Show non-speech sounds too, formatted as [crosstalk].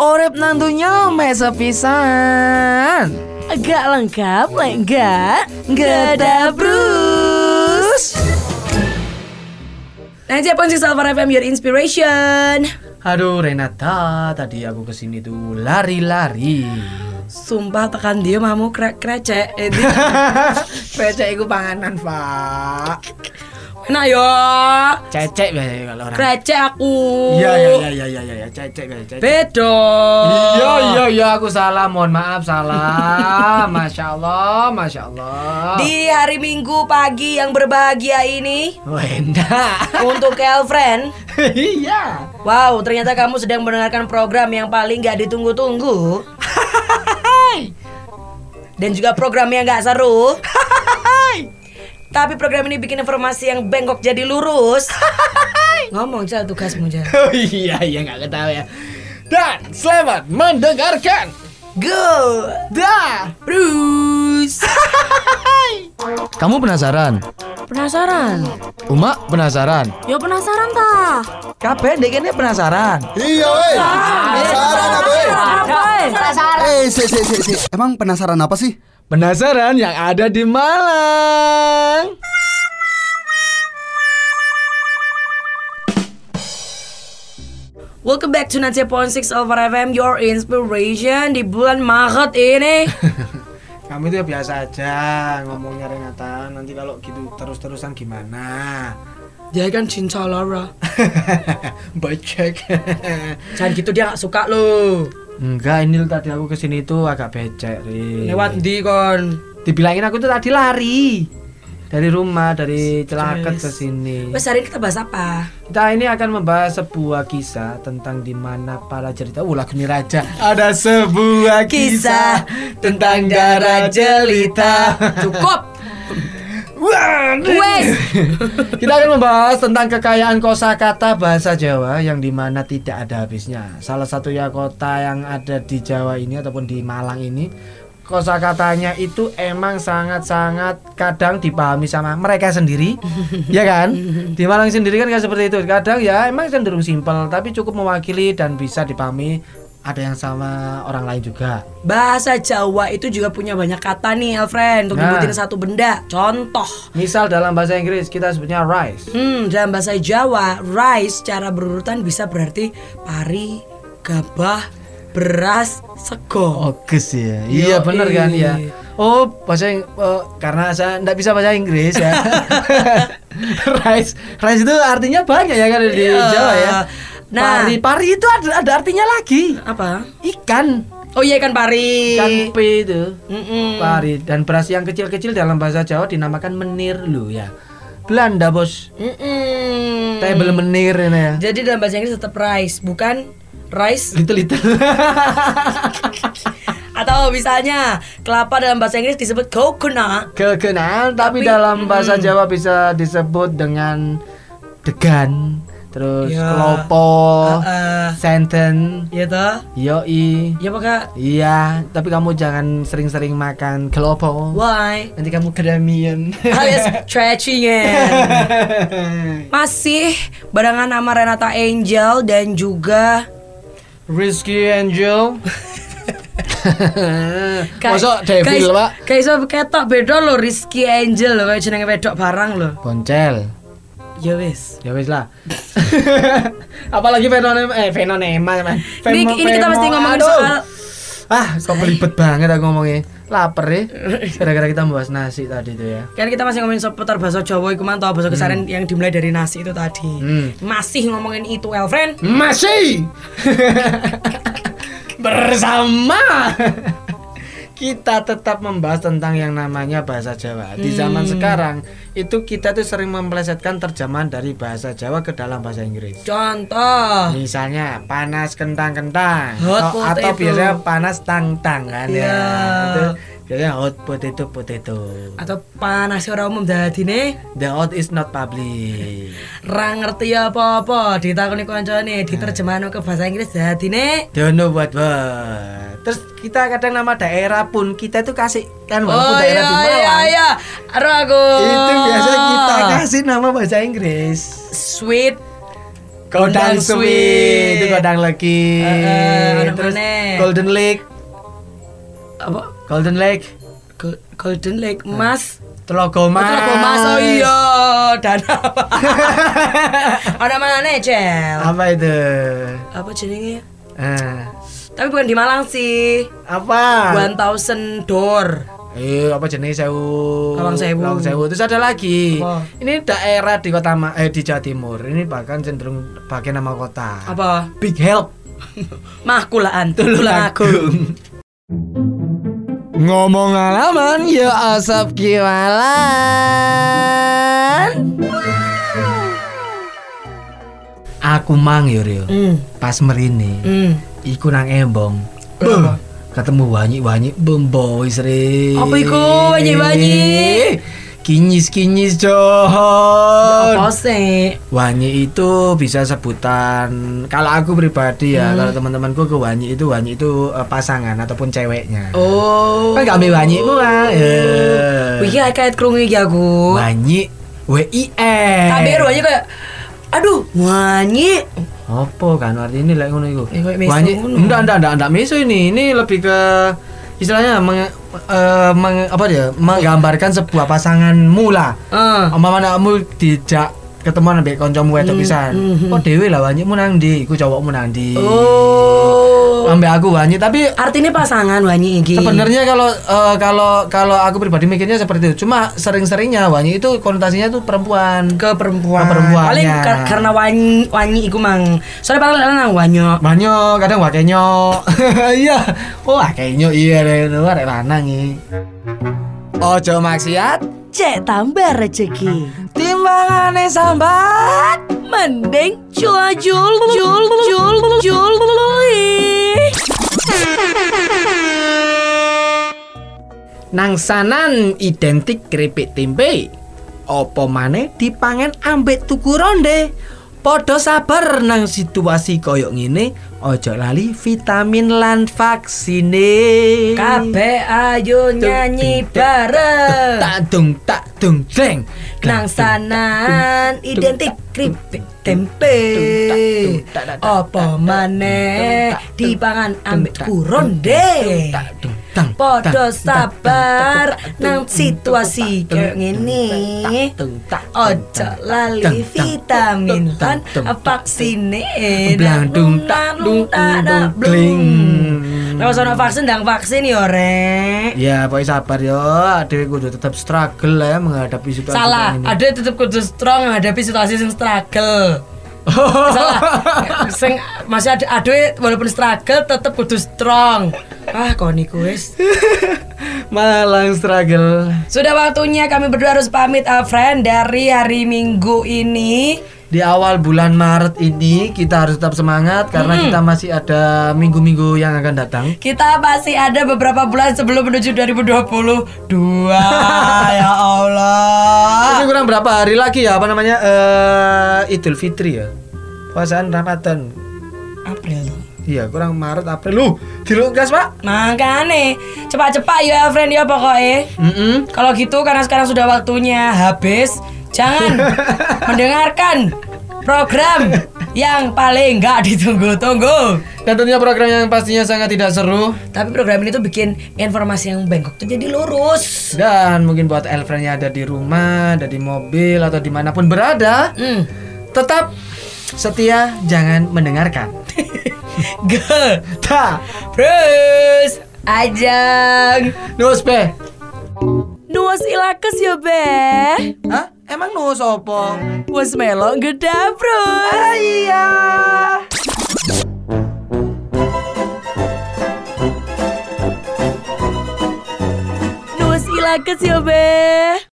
Orep nantunya mesa pisan. Agak lengkap, enggak? Enggak ada Bruce. Nah, pun si Salvar FM Your Inspiration. Aduh Renata, tadi aku ke sini tuh lari-lari. Sumpah tekan dia mamu krek krecek. [laughs] Krecek iku panganan, Pak. Nah yo, Cecek biasanya kalau orang. krecek aku. Iya iya iya iya iya iya cecek biasanya, cecek. Bedo. Iya iya iya aku salah, mohon maaf salah. [laughs] Masya Allah, masya Allah. Di hari Minggu pagi yang berbahagia ini Wenda. untuk girlfriend. [laughs] Iya. Wow, ternyata kamu sedang mendengarkan program yang paling gak ditunggu-tunggu. [laughs] Dan juga program yang gak seru. Tapi program ini bikin informasi yang bengkok jadi lurus. [laughs] Ngomong Jal tugasmu Jal. Oh iya iya nggak ketawa ya. Dan selamat mendengarkan. Go. Dah. Bruce. [laughs] Kamu penasaran? Penasaran? Uma penasaran? Yo penasaran ta? Kabeh dek ini penasaran. Iya weh. Penasaran apa? Eh, si, si, si, si. Emang penasaran apa sih? Penasaran yang ada di Malang? Welcome back to 90.6 Alpha FM Your Inspiration di bulan Maret ini. [laughs] Kamu itu ya biasa aja ngomongnya Renata. Nanti kalau gitu terus-terusan gimana? Dia kan cinta Laura. [laughs] Becek. Jangan gitu dia gak suka lo. Enggak, ini tadi aku ke sini tuh agak becek, Ri. Lewat di kon. Dibilangin aku tuh tadi lari. Dari rumah, dari celaket ke sini. Wes hari ini kita bahas apa? Kita ini akan membahas sebuah kisah tentang di mana para cerita. Uh, lagu ini raja. Ada sebuah kisah tentang darah jelita. Cukup. Wes. [laughs] Kita akan membahas tentang kekayaan kosakata bahasa Jawa yang di mana tidak ada habisnya. Salah satu ya kota yang ada di Jawa ini ataupun di Malang ini kosakatanya itu emang sangat-sangat kadang dipahami sama mereka sendiri, [laughs] ya kan? Di Malang sendiri kan kayak seperti itu. Kadang ya emang cenderung simpel, tapi cukup mewakili dan bisa dipahami. Ada yang sama orang lain juga. Bahasa Jawa itu juga punya banyak kata nih, Alfred, untuk Nah. nyebutin satu benda. Contoh. Misal dalam bahasa Inggris kita sebutnya rice. Hmm, dalam bahasa Jawa, rice secara berurutan bisa berarti pari, gabah, beras, sego. Oke sih ya. Iya bener kan ya. Oh bahasa oh, karena saya nggak bisa bahasa Inggris ya. [laughs] [laughs] rice, rice itu artinya banyak ya kan di Iya. Jawa ya. Nah. pari, pari itu ada, ada artinya lagi. Apa? Ikan, Oh iya ikan pari. ikan p itu. Mm-mm. Pari dan beras yang kecil-kecil dalam bahasa Jawa dinamakan menir lu ya. Belanda bos. Mm-mm. Tebel menir ini ya. Jadi dalam bahasa Inggris tetap rice, bukan rice Little little. [laughs] atau misalnya kelapa dalam bahasa Inggris disebut coconut. Kekenal tapi, Tapi, dalam bahasa Jawa bisa disebut dengan degan, terus Ya. kelopo, Heeh. senten, Iya toh? yoi. Iya Pak. Iya, tapi kamu jangan sering-sering makan kelopo. Why? Nanti kamu kedamian. Alias [laughs] stretching [laughs] Masih barengan nama Renata Angel dan juga Rizky Angel. [laughs] Masuk Devil, Pak. Kayak iso ketok beda lo Rizky Angel lo kayak jenenge wedok barang lo. Boncel. Ya wis. Ya wis lah. [laughs] Apalagi fenomena eh fenomena man. Ini, ini kita mesti ngomongin Aduh. soal Ah, kok belibet banget aku ngomongnya. Lapar ya. [laughs] Gara-gara kita membahas nasi tadi tuh ya. kan kita masih ngomongin seputar bahasa Jawa iku mantau bahasa kesaren yang dimulai dari nasi itu tadi. Hmm. Masih ngomongin itu Elfriend. Masih [laughs] bersama kita tetap membahas tentang yang namanya bahasa Jawa. Di zaman sekarang itu kita tuh sering memplesetkan terjemahan dari bahasa Jawa ke dalam bahasa Inggris. Contoh. Misalnya panas kentang-kentang Hot atau, atau potato. biasanya panas tang-tang kan Iya. ya. Itu biasanya hot potato potato. Atau panas ora umum dadine The hot is not public. ra ngerti apa-apa ditakoni kancane diterjemahno ke bahasa Inggris dadine Don't know what what. Terus kita kadang nama daerah pun kita tuh kasih kan walaupun Oh daerah iya di iya Malang. iya. Aduh aku. Itu biasa kita kasih nama bahasa Inggris. sweet Kodang Sweet, itu Kodang Legi. Eh, eh, Terus mana? Golden Lake, Apa? Golden Lake, Go- Golden Lake Mas. Telaga Mas. Telaga Mas oh iya dan apa? [laughs] Ada mana Cel? Apa itu? Apa jenenge? Eh, Tapi bukan di Malang sih. apa? 1000 door. Eh, apa jenis sewu? Lawang Sewu. Lawang sewu. Terus ada lagi. Apa? Ini daerah di kota Ma- eh di Jawa Timur. Ini bahkan cenderung pakai nama kota. Apa? Big Help. [laughs] Mahkulaan Tulungagung. Ngomong alaman ya asap kiwalan. Aku mang yo Rio. Hmm. Pas merini. Hmm. Iku nang embong. Ketemu wanyi-wanyi bemboy sri. Apa iku, wanyi-wanyi? Kinyis-kinyis Apa John. sih? Wanyi itu bisa sebutan kalau aku pribadi ya, kalau teman-temanku ke wanyi itu wanyi itu eh, pasangan ataupun ceweknya. Oh. Kan gak ambil wanyi mu ah. Ya. Wih, kait kerungu iki aku. Wanyi W I E. Tapi wanyi kayak aduh, wanyi. Apa kan artinya ini lek ngono iku? Eh, kayak Wanyi enggak enggak enggak enggak meso ini. Ini lebih ke istilahnya meng, eh, meng- apa dia? Menggambarkan sebuah pasangan mula. Eh. Umpama anakmu dijak ketemuan ambek kancamu wedok pisan. Oh dhewe lah wanyimu nang ndi? Iku cowokmu nang ndi? Oh. Ambek aku wanyi tapi Artinya pasangan wanyi iki. Sebenarnya kalau eh, kalau kalau aku pribadi mikirnya seperti itu. Cuma sering-seringnya wanyi itu konotasinya tuh perempuan. ke perempuan. Ke perempuannya. Paling ka- karena wanyi wanyi iku mang. Soalnya paling lanang wanyo. Banyak kadang wakenyo. [laughs] Iya. Oh, wakenyo iya arek lanang iki. Ojo maksiat, Cek tambah rezeki. Timbangane sambat. Mending jul jul jul jul jul Nang sanan identik keripik tempe. Apa maneh dipangan ambek tuku ronde. Podo sabar nang situasi koyok ngene, ojo lali vitamin lan vaksine. Kabeh ayo nyanyi bareng. Tak dung tak dung jeng. Nang sanan identik keripik tempe. Apa maneh dipangan ambek kuronde. Podo sabar nang situasi kayak ngene. Ojo lali vitamin lan vaksine. Blang dung tak dung dung bling. Lewat sono vaksin dang vaksin yo rek. Ya, pokoknya sabar yo. Dewi kudu tetap struggle ya menghadapi situasi Salah, ini. ada tetep kudu strong menghadapi situasi yang struggle. [laughs] Salah. Sing masih ada ada walaupun struggle tetep kudu strong. Ah, kau niku wis. Malang struggle. Sudah waktunya kami berdua harus pamit, ah, friend, dari hari Minggu ini. Di awal bulan Maret ini kita harus tetap semangat karena kita masih ada minggu-minggu yang akan datang. Kita masih ada beberapa bulan sebelum menuju 2022. [laughs] ya Allah. Ini kurang berapa hari lagi ya apa namanya eh Idul Fitri ya. Puasaan Ramadan. April. Iya, kurang Maret April. Lu, dilugas, Pak. Makanya cepat-cepat ya friend ya pokoknya. Mm Kalau gitu karena sekarang sudah waktunya habis, jangan mendengarkan program yang paling nggak ditunggu-tunggu. Dan tentunya program yang pastinya sangat tidak seru Tapi program ini tuh bikin informasi yang bengkok tuh jadi lurus. dan mungkin buat elfriend yang ada di rumah, ada di mobil atau di mana pun berada, Hmm. tetap setia jangan mendengarkan. [laughs] Ge, Ta, terus ajang. nus be. Nuas ilakes ya be. Hah? Emang nus opo? Was melok geda bro. Iya. Nuas ilakes ya be.